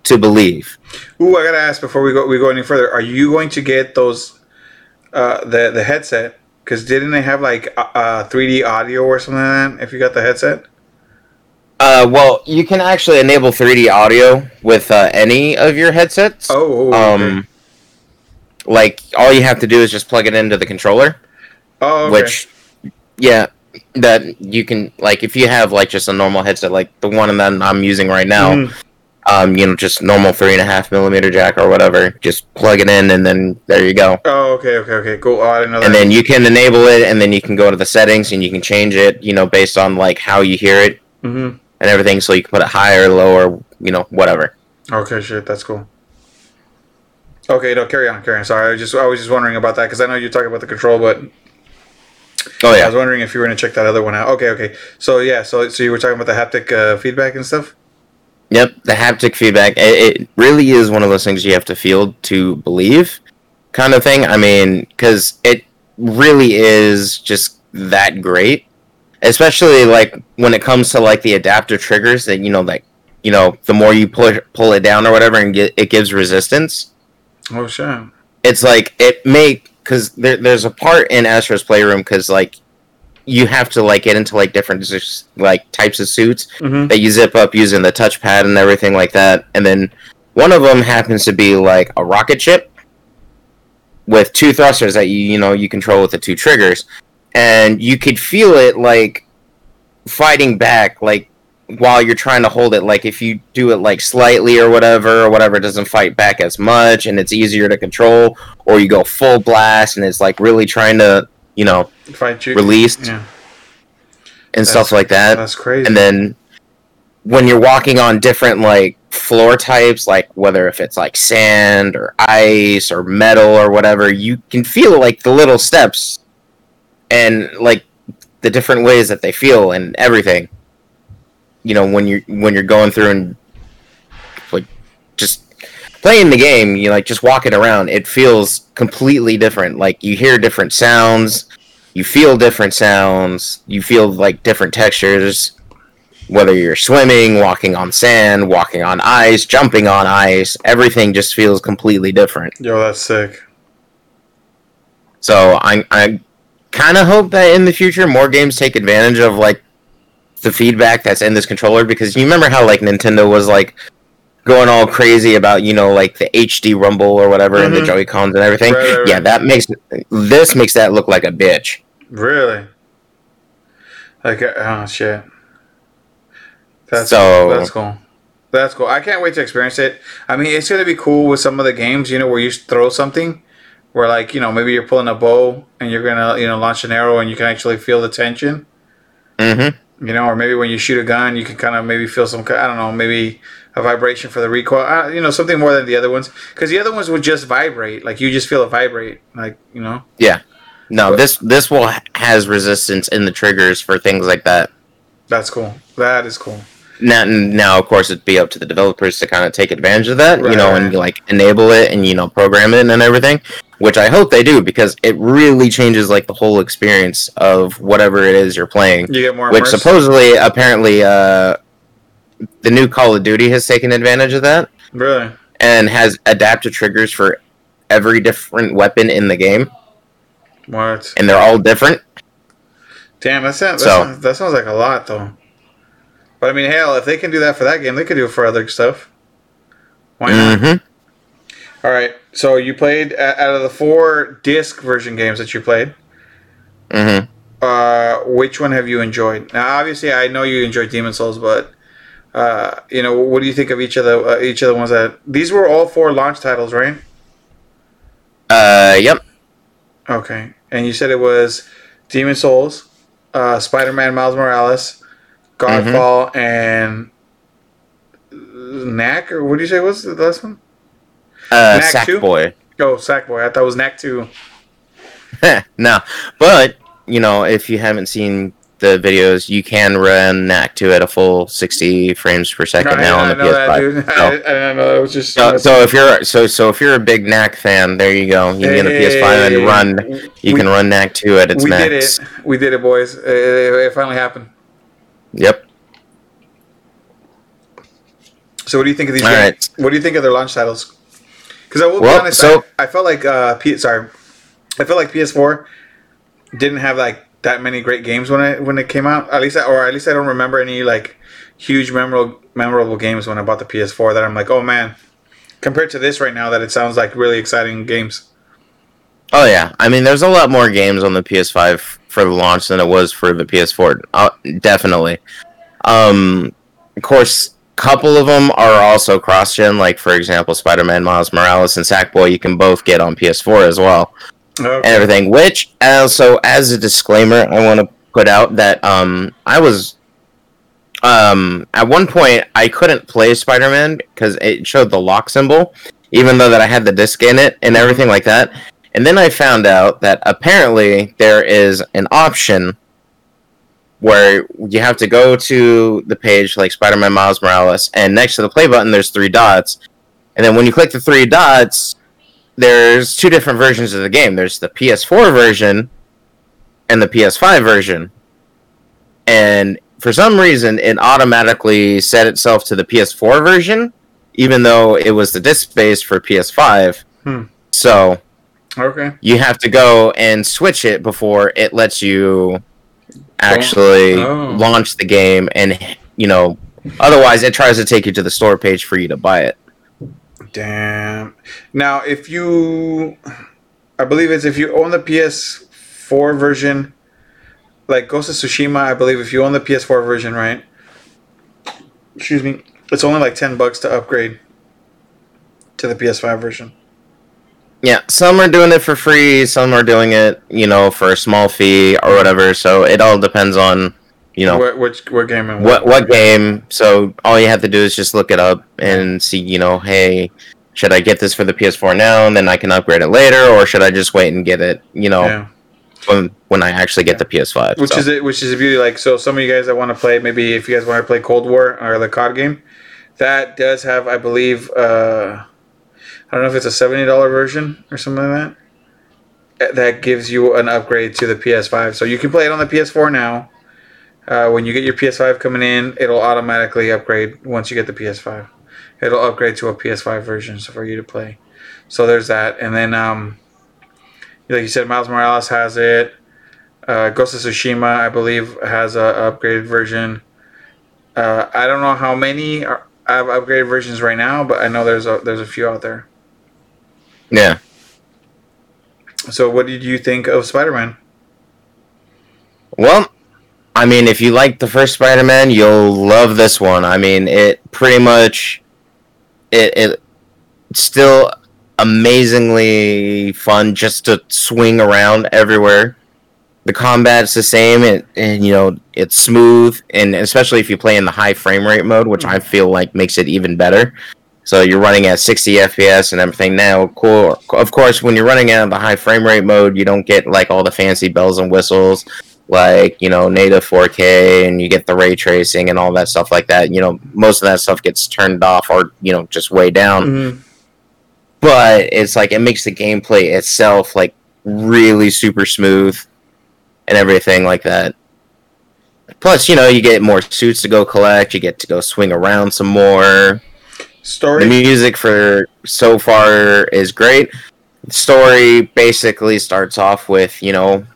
to believe. Ooh, I gotta ask before we go we go any further. Are you going to get those uh the the headset? Because didn't they have like uh, uh 3D audio or something like that? If you got the headset. Uh, well, you can actually enable 3D audio with uh, any of your headsets. Oh. oh, um, okay. like all you have to do is just plug it into the controller, oh, okay. which, yeah, that you can like if you have like just a normal headset like the one that I'm using right now, Mhm. Um, you know, just normal three and a half millimeter jack or whatever, just plug it in and then there you go. Oh, okay, okay, okay. Cool. Oh, I didn't know that. And then you can enable it, and then you can go to the settings and you can change it, you know, based on like how you hear it hmm and everything. So you can put it higher, lower, you know, whatever. Okay, shit, that's cool. Okay, no, carry on, carry on. Sorry, I was just I was just wondering about that because I know you're talking about the control, but Oh yeah, I was wondering if you were gonna check that other one out. Okay, okay. So yeah, so so you were talking about the haptic uh, feedback and stuff. Yep, the haptic feedback. It, it really is one of those things you have to feel to believe, kind of thing. I mean, because it really is just that great, especially like when it comes to like the adaptive triggers that you know, like you know, the more you pull it, pull it down or whatever, and get, it gives resistance. Oh sure. It's like it make because there, there's a part in Astro's Playroom because like you have to like get into like different like types of suits Mm-hmm. that you zip up using the touchpad and everything like that. And then one of them happens to be like a rocket ship with two thrusters that you you know you control with the two triggers, and you could feel it like fighting back like while you're trying to hold it like if you do it like slightly or whatever or whatever it doesn't fight back as much and it's easier to control or you go full blast and it's like really trying to you know Fight you. released Yeah, and stuff like that. that's crazy. and then when you're walking on different like floor types like whether if it's like sand or ice or metal or whatever you can feel like the little steps and like the different ways that they feel and everything. You know when you're when you're going through and like just playing the game you like just walking around it feels completely different. Like you hear different sounds you feel different sounds you feel like different textures whether you're swimming walking on sand walking on ice jumping on ice everything just feels completely different Yo, that's sick. so i i kind of hope that in the future more games take advantage of like the feedback that's in this controller because you remember how like nintendo was like going all crazy about you know like the hd rumble or whatever and the Mhm. joy cons and everything Right, right, right. yeah that makes this makes that look like a bitch Really? Like, uh, oh shit. That's So- that's cool. That's cool. I can't wait to experience it. I mean, it's gonna be cool with some of the games, you know, where you throw something, where like you know maybe you're pulling a bow and you're gonna you know launch an arrow and you can actually feel the tension. mm-hmm You know, or maybe when you shoot a gun, you can kind of maybe feel some. I don't know, maybe a vibration for the recoil. Uh, you know, something more than the other ones because the other ones would just vibrate. Like you just feel it vibrate. Like you know. Yeah. No, But- this this will has resistance in the triggers for things like that. That's cool. That is cool. Now, now, of course, it'd be up to the developers to kind of take advantage of that, you know, and like enable it and you know program it and everything, which I hope they do because it really changes like the whole experience of whatever it is you're playing. You get more. Which immersed. supposedly, apparently, uh, the new Call of Duty has taken advantage of that really. and has adaptive triggers for every different weapon in the game, What? and they're all different. Damn, that sounds, that, So- sounds that sounds like a lot though. But I mean, hell, if they can do that for that game, they could do it for other stuff. Why not? hmm All right. So you played a- out of the four disc version games that you played. hmm Uh, which one have you enjoyed? Now, obviously, I know you enjoyed Demon Souls, but uh, you know, what do you think of each of the uh, each of the ones that these were all four launch titles, right? Uh, yep. Okay, and you said it was Demon Souls, uh, Spider-Man, Miles Morales, Godfall, and Knack, or what do you say was the last one? Uh, Knack? Sackboy. Oh, Sackboy. I thought it was Knack two. no, but you know, if you haven't seen the videos, you can run Knack 2 at a full 60 frames per second I, now on the know PS5. dude. So- I, I know that was just. So, so if you're so so if you're a big Knack fan, there you go. You can get a PS5 and run. You we, can run Knack 2 at its We did max. it. We did it, boys. It, it, it finally happened. Yep. So, what do you think of these All games? What do you think of their launch titles? Because I will Well, be honest, so- I, I felt like uh, P, sorry, I felt like PS4 didn't have like that many great games when it when it came out. At least, I, or at least I don't remember any like huge memorable memorable games when I bought the PS4 that I'm like, oh man. Compared to this right now, that it sounds like really exciting games. Oh yeah. I mean, there's a lot more games on the PS5 for the launch than it was for the PS4. Uh, definitely. Um, of course, a couple of them are also cross-gen. Like for example, Spider-Man, Miles Morales, and Sackboy. You can both get on PS4 as well. And everything. Which also, as a disclaimer, I want to put out that um, I was um, at one point I couldn't play Spider Man because it showed the lock symbol, even though that I had the disc in it and everything like that. And then I found out that apparently there is an option where you have to go to the page like Spider-Man Miles Morales, and next to the play button there's three dots, and then when you click the three dots, there's two different versions of the game. There's the PS4 version and the PS5 version. And for some reason, it automatically set itself to the PS4 version, even though it was the disc based for PS5. Hmm. So Okay. you have to go and switch it before it lets you actually Oh. launch the game and you know otherwise it tries to take you to the store page for you to buy it Damn. Now, if you, I believe it's if you own the PS4 version, like Ghost of Tsushima, I believe if you own the PS4 version, right? Excuse me. It's only like ten bucks to upgrade to the PS5 version. yeah some are doing it for free some are doing it you know for a small fee or whatever so it all depends on you know What which what game and what what game so all you have to do is just look it up and see you know hey should i get this for the ps4 now and then i can upgrade it later or should i just wait and get it you know Yeah. when when i actually get the ps5 Which so. is it? Which is a beauty. Like so, some of you guys that want to play, maybe if you guys want to play Cold War or the COD game, that does have, I believe, uh, I don't know if it's a seventy dollar version or something like that. That gives you an upgrade to the PS5, so you can play it on the PS4 now. Uh, when you get your PS5 coming in, it'll automatically upgrade once you get the PS5. It'll upgrade to a PS5 version for you to play. So there's that, and then um, like you said, Miles Morales has it. Uh, Ghost of Tsushima, I believe, has a upgraded version. Uh, I don't know how many are, have upgraded versions right now, but I know there's a there's a few out there. yeah So, what did you think of Spider Man? Well, I mean, if you like the first Spider-Man, you'll love this one. I mean, it pretty much it it still amazingly fun just to swing around everywhere. the combat's the same, and, and you know it's smooth, and especially if you play in the high frame rate mode, which I mm-hmm. feel like makes it even better. So you're running at 60 FPS and everything. Now, cool. Of course, when you're running at the high frame rate mode, you don't get like all the fancy bells and whistles, like you know native 4K, and you get the ray tracing and all that stuff like that. You know, most of that stuff gets turned off or you know just way down. Mhm. But it's like it makes the gameplay itself like really super smooth and everything like that. Plus, you know, you get more suits to go collect. You get to go swing around some more. Story The music for so far is great. The story basically starts off with, you know,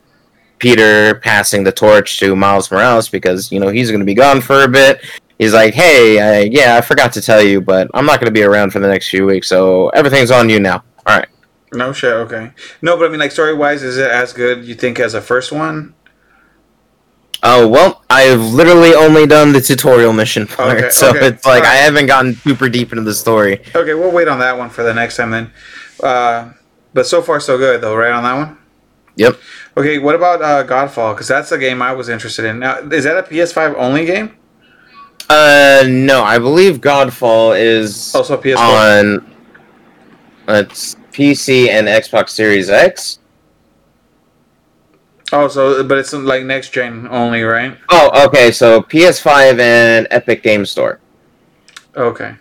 Peter passing the torch to Miles Morales because, you know, he's going to be gone for a bit. He's like, hey, uh, yeah, I forgot to tell you, but I'm not going to be around for the next few weeks, so everything's on you now. All right. No shit. Okay. No, but I mean, like story wise, is it as good you think as the first one? Oh, well, I've literally only done the tutorial mission part, Okay, so okay, it's like I haven't gotten super deep into the story. Okay, we'll wait on that one for the next time then. Uh, but so far so good though, right on that one. Yep. Okay, what about uh, Godfall? Because that's a game I was interested in. Now, is that a PS5 only game? Uh, no, I believe Godfall is Also PS4. on it's PC and Xbox Series X. oh, so but it's like next gen only, right? Oh, okay, so PS5 and Epic Game Store. Okay.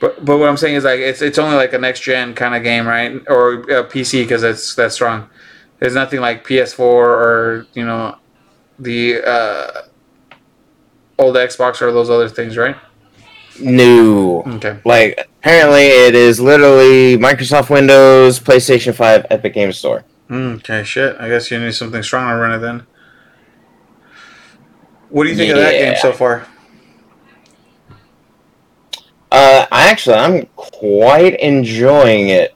But but what I'm saying is like it's it's only like a next gen kind of game, right? Or uh, PC because that's that strong. There's nothing like PS4 or you know the uh, old Xbox or those other things, right? New. Okay. Like apparently it is literally Microsoft Windows, PlayStation 5, Epic Game Store. Mm, Okay, shit. I guess you need something strong to run it then. What do you think of that game so far? Uh, I actually I'm quite enjoying it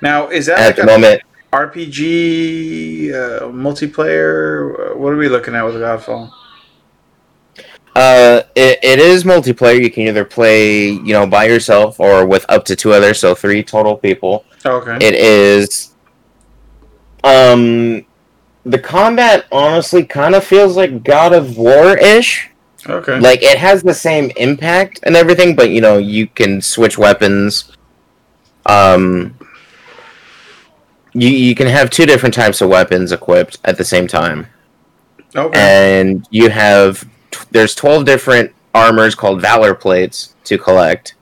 Now, is that at like the a moment. RPG uh, multiplayer? Uh, What are we looking at with Godfall? Uh, it, it is multiplayer. You can either play, you know, by yourself or with up to two others, so three total people. Okay. It is. Um, the combat honestly kind of feels like God of War ish. okay. Like it has the same impact and everything, but you know you can switch weapons. Um, you you can have two different types of weapons equipped at the same time. Okay. and you have there's 12 different armors called valor plates to collect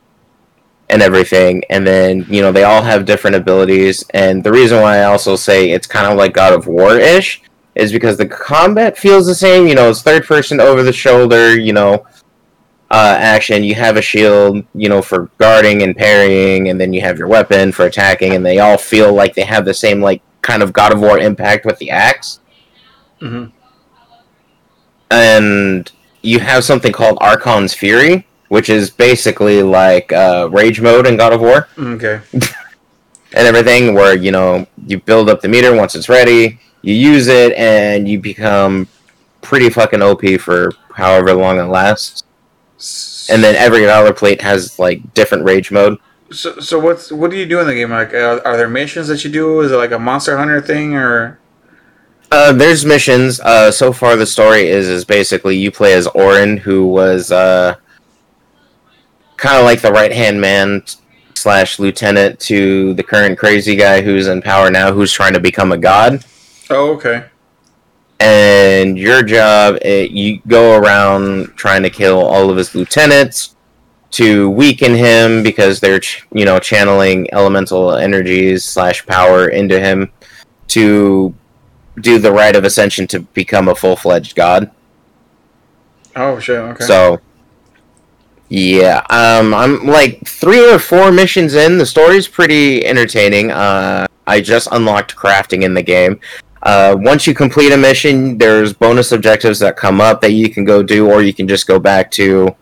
and everything. And then you know they all have different abilities. And the reason why i also say it's kind of like god of war-ish is because the combat feels the same. You know it's third person over the shoulder you know uh, action you have a shield you know for guarding and parrying and then you have your weapon for attacking and they all feel like they have the same like kind of god of war impact with the axe hmm and you have something called Archon's Fury, which is basically like uh, Rage mode in God of War Okay. and everything, where you know you build up the meter once it's ready, you use it, and you become pretty fucking OP for however long it lasts. And then every valor plate has like different Rage mode. So, so what's what do you do in the game? Like, are, are there missions that you do? Is it like a Monster Hunter thing, or Uh, there's missions. Uh, so far, the story is is basically you play as Orin, who was uh, kind of like the right hand man slash lieutenant to the current crazy guy who's in power now, who's trying to become a god. oh, okay, And your job, eh, you go around trying to kill all of his lieutenants to weaken him because they're ch- you know channeling elemental energies slash power into him to do the rite of ascension to become a full fledged god. oh shit, okay. So yeah, um, I'm like three or four missions in. The story's pretty entertaining. Uh, I just unlocked crafting in the game. Uh, once you complete a mission, there's bonus objectives that come up that you can go do, or you can just go back to,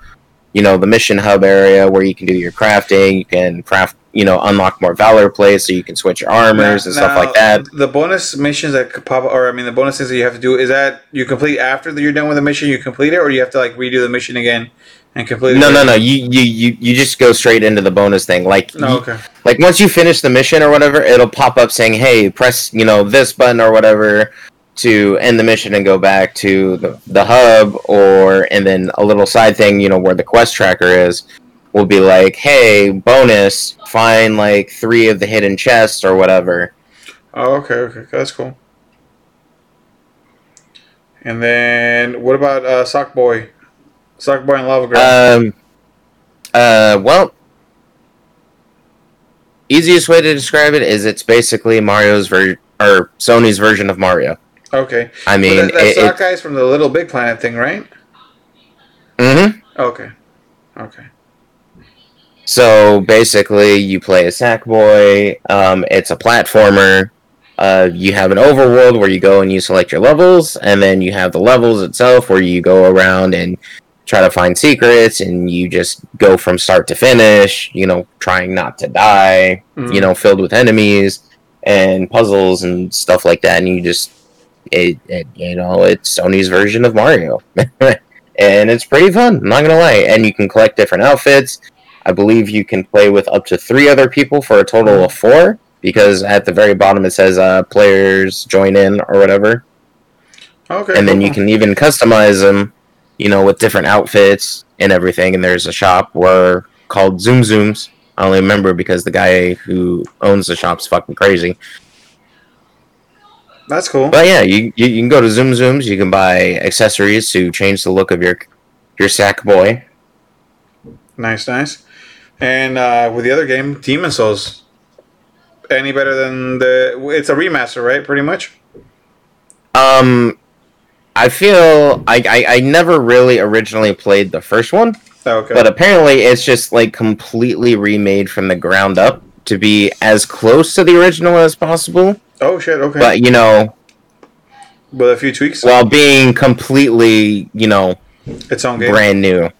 you know, the mission hub area where you can do your crafting. You can craft, you know, unlock more valor plates, so you can switch your armors and stuff like that. The bonus missions that pop, or I mean, the bonus things that you have to do is that you complete after you're done with the mission. You complete it, or you have to like redo the mission again and complete it. No, no, no. You, you, you, you just go straight into the bonus thing. Like, No, you- okay. like once you finish the mission or whatever, it'll pop up saying, "Hey, press you know this button or whatever to end the mission and go back to the, the hub or and then a little side thing you know where the quest tracker is will be like hey bonus find like three of the hidden chests or whatever Oh, okay, okay, that's cool. And then what about uh, Sock Boy? Sock Boy and Lava Girl. um uh well easiest way to describe it is it's basically mario's ver- or sony's version of mario okay. i mean that, that it, Sock guy's from the Little Big Planet thing, right? Mm-hmm. Okay. Okay. So basically, you play a Sackboy. Um, it's a platformer. Uh, you have an overworld where you go and you select your levels, and then you have the levels itself where you go around and try to find secrets, and you just go from start to finish. You know, trying not to die. Mhm. You know, filled with enemies and puzzles and stuff like that, and you just it, it you know it's Sony's version of Mario, and it's pretty fun. I'm not gonna lie, and you can collect different outfits. I believe you can play with up to three other people for a total of four. Because at the very bottom it says uh, players join in or whatever, Okay. and then you can even customize them, you know, with different outfits and everything. And there's a shop where called Zoom Zooms. I only remember because the guy who owns the shop's fucking crazy. That's cool. But yeah, you, you you can go to Zoom Zooms. You can buy accessories to change the look of your your sack boy. Nice, nice. And uh, with the other game, Demon Souls. Any better than the? It's a remaster, right? Pretty much. Um, I feel I, I I never really originally played the first one, Okay. but apparently it's just like completely remade from the ground up to be as close to the original as possible. oh shit. Okay. But you know, with a few tweaks. while being completely you know its own game. brand new.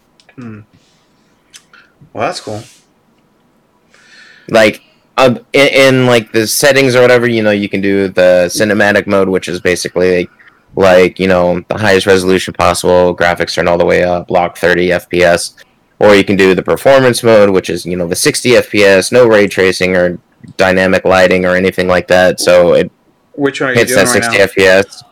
Well, that's cool. like uh, in, in like the settings or whatever you know you can do the cinematic mode which is basically like, like you know the highest resolution possible graphics turn all the way up block 30 fps or you can do the performance mode which is you know the 60 fps no ray tracing or dynamic lighting or anything like that so it Which one are you hits doing that right 60 fps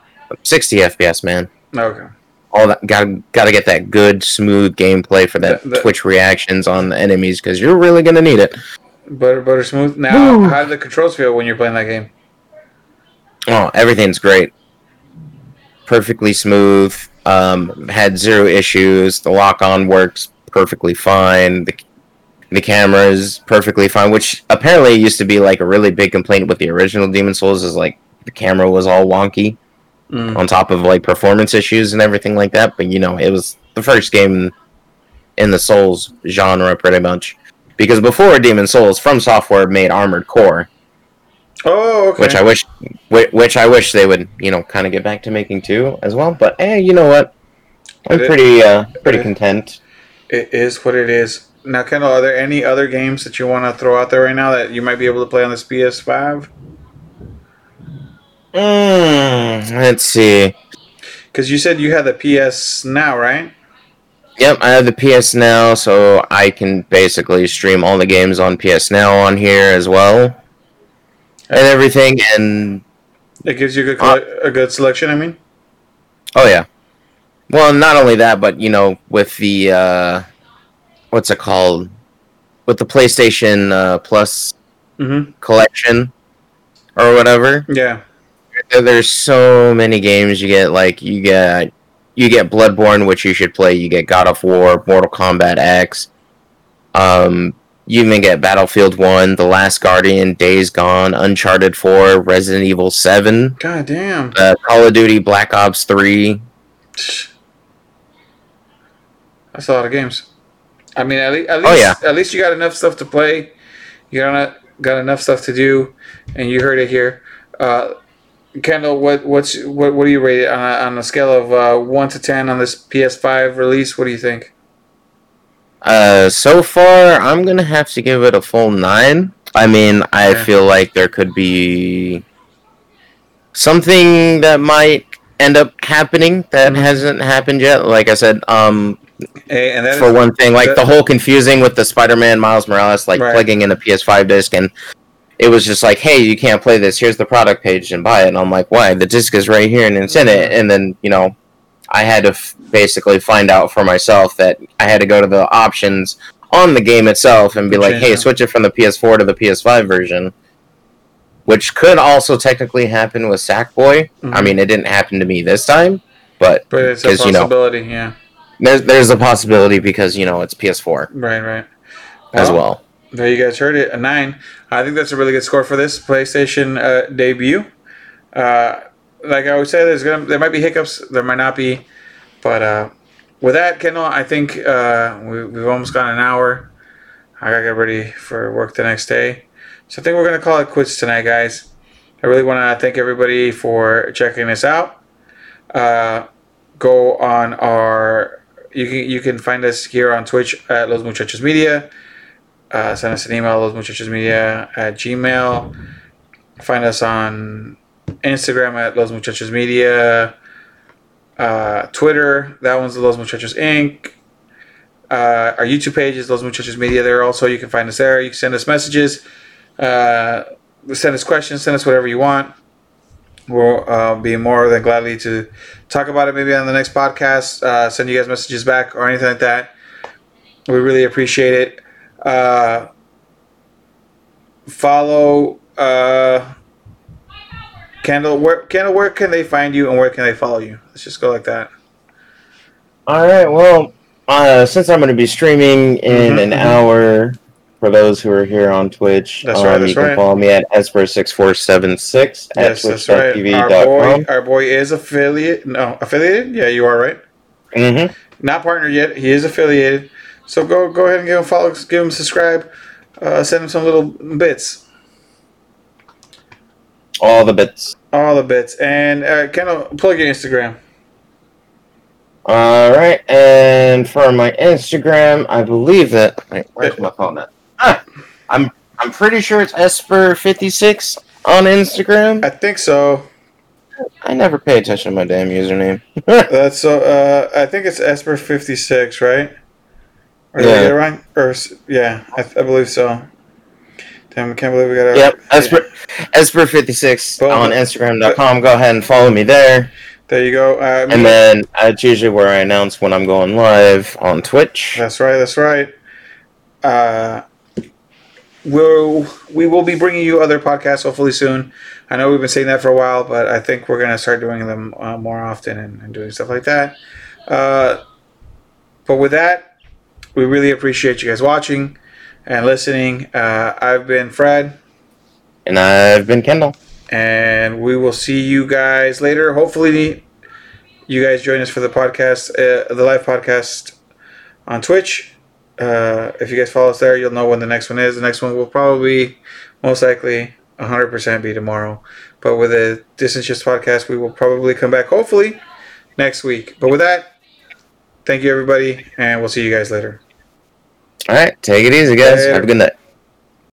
60 fps man? Okay. all that gotta gotta get that good smooth gameplay for that The- the- twitch reactions on the enemies because you're really gonna need it Butter, butter smooth. Now, how do the controls feel when you're playing that game? Oh, everything's great. Perfectly smooth. Um, had zero issues. The lock on works perfectly fine. The, the camera is perfectly fine, which apparently used to be like a really big complaint with the original Demon Souls is like the camera was all wonky Mm. on top of like performance issues and everything like that. But you know, it was the first game in the Souls genre pretty much. Because before Demon Souls, From Software made Armored Core, Oh, okay. which I wish, which I wish they would, you know, kind of get back to making too as well. But eh, you know what? I'm It is- pretty, uh, pretty it is- content. It is what it is. Now, Kendall, are there any other games that you want to throw out there right now that you might be able to play on this PS5? Mm, let's see. Because you said you had the PS now, right? Yep, I have the PS Now, so I can basically stream all the games on PS Now on here as well, and everything. And It gives you a good, colle- a good selection. I mean, oh yeah, well, not only that, but you know, with the uh, what's it called, with the PlayStation uh, Plus mm-hmm. collection or whatever. yeah. there- there's so many games you get like you get you get Bloodborne which you should play you get God of War Mortal Kombat X um you even get Battlefield 1 The Last Guardian Days Gone Uncharted 4 Resident Evil 7 God damn. uh, Call of Duty Black Ops 3 That's a lot of games. I mean, at, le- at least Oh, yeah. at least you got enough stuff to play. You got got enough stuff to do, and you heard it here. Uh, Kendall, what what's what what do you rate it on a, on a scale of uh, one to ten on this PS5 release? What do you think? Uh so far I'm going to have to give it a full 9 I mean I Yeah. feel like there could be something that might end up happening that Mhm. hasn't happened yet like I said um Hey, for is- one thing, like that- the whole confusing with the Spider-Man Miles Morales, like Right. plugging in a PS5 disc and it was just like, hey, you can't play this. Here's the product page and buy it. And I'm like, why? The disc is right here and it's in it. And then you know, I had to f- basically find out for myself that I had to go to the options on the game itself and be like, hey, it. switch it from the PS4 to the PS5 version. Which could also technically happen with Sackboy. I Mhm. mean, it didn't happen to me this time, but But it's a 'Cause, you know- yeah. there's there's a possibility because you know it's PS4 Right, right. as well. There you guys heard it. A nine. I think that's a really good score for this PlayStation uh, debut. Uh, like I always say, there's gonna there might be hiccups, there might not be, but uh, with that, Kendall, I think uh, we, we've almost got an hour. I gotta get ready for work the next day, so I think we're gonna call it quits tonight, guys. I really want to thank everybody for checking us out. Uh, go on our you can you can find us here on Twitch at Los Muchachos Media uh, send us an email, Los Muchachos Media at Gmail. Find us on Instagram at Los Muchachos Media. Uh, Twitter, that one's the Los Muchachos Inc. Uh, our YouTube page is Los Muchachos Media there also. You can find us there. You can send us messages, uh, send us questions, send us whatever you want. We'll uh, be more than gladly to talk about it maybe on the next podcast, uh, send you guys messages back or anything like that. We really appreciate it uh, follow uh, Kendall. Where Kendall? Where can they find you and where can they follow you? Let's just go like that. All right. Well, uh, since I'm going to be streaming in Mhm, an mhm. hour, for those who are here on Twitch, That's um, right, that's you can right. follow me at esper6476 at Yes, that's right. Our boy, our boy is affiliate. No, affiliated. Yeah, you are right. Mm-hmm. Not partnered yet. He is affiliated. So go go ahead and give him follow, give him subscribe, uh, send him some little bits, All the bits. all the bits, and uh, Kendall, plug your Instagram. All right, and for my Instagram, I believe that. Wait, where's my phone at? Ah, I'm I'm pretty sure it's Esper56 on Instagram. I think so. I never pay attention to my damn username. That's so. Uh, I think it's Esper fifty six, right? Or Yeah. wrong? Or yeah, I, I believe so. Damn, I can't believe we got it. Yep, Esper Esper56 Boom. on Instagram.com. Go ahead and follow me there. There you go. Uh, And then that's usually where I announce when I'm going live on Twitch. that's right. That's right. Uh, we'll we will be bringing you other podcasts hopefully soon. I know we've been saying that for a while, but I think we're gonna start doing them uh, more often and, and doing stuff like that. Uh, but with that, we really appreciate you guys watching and listening. Uh, I've been Fred. And I've been Kendall. and we will see you guys later. Hopefully, you guys join us for the podcast, uh, the live podcast on Twitch. Uh, if you guys follow us there, you'll know when the next one is. The next one will probably, most likely, 100% be tomorrow. But with the Distance Just podcast, we will probably come back, hopefully, next week. But with that, thank you, everybody, and we'll see you guys later. All right, take it easy, guys. Later. Have a good night.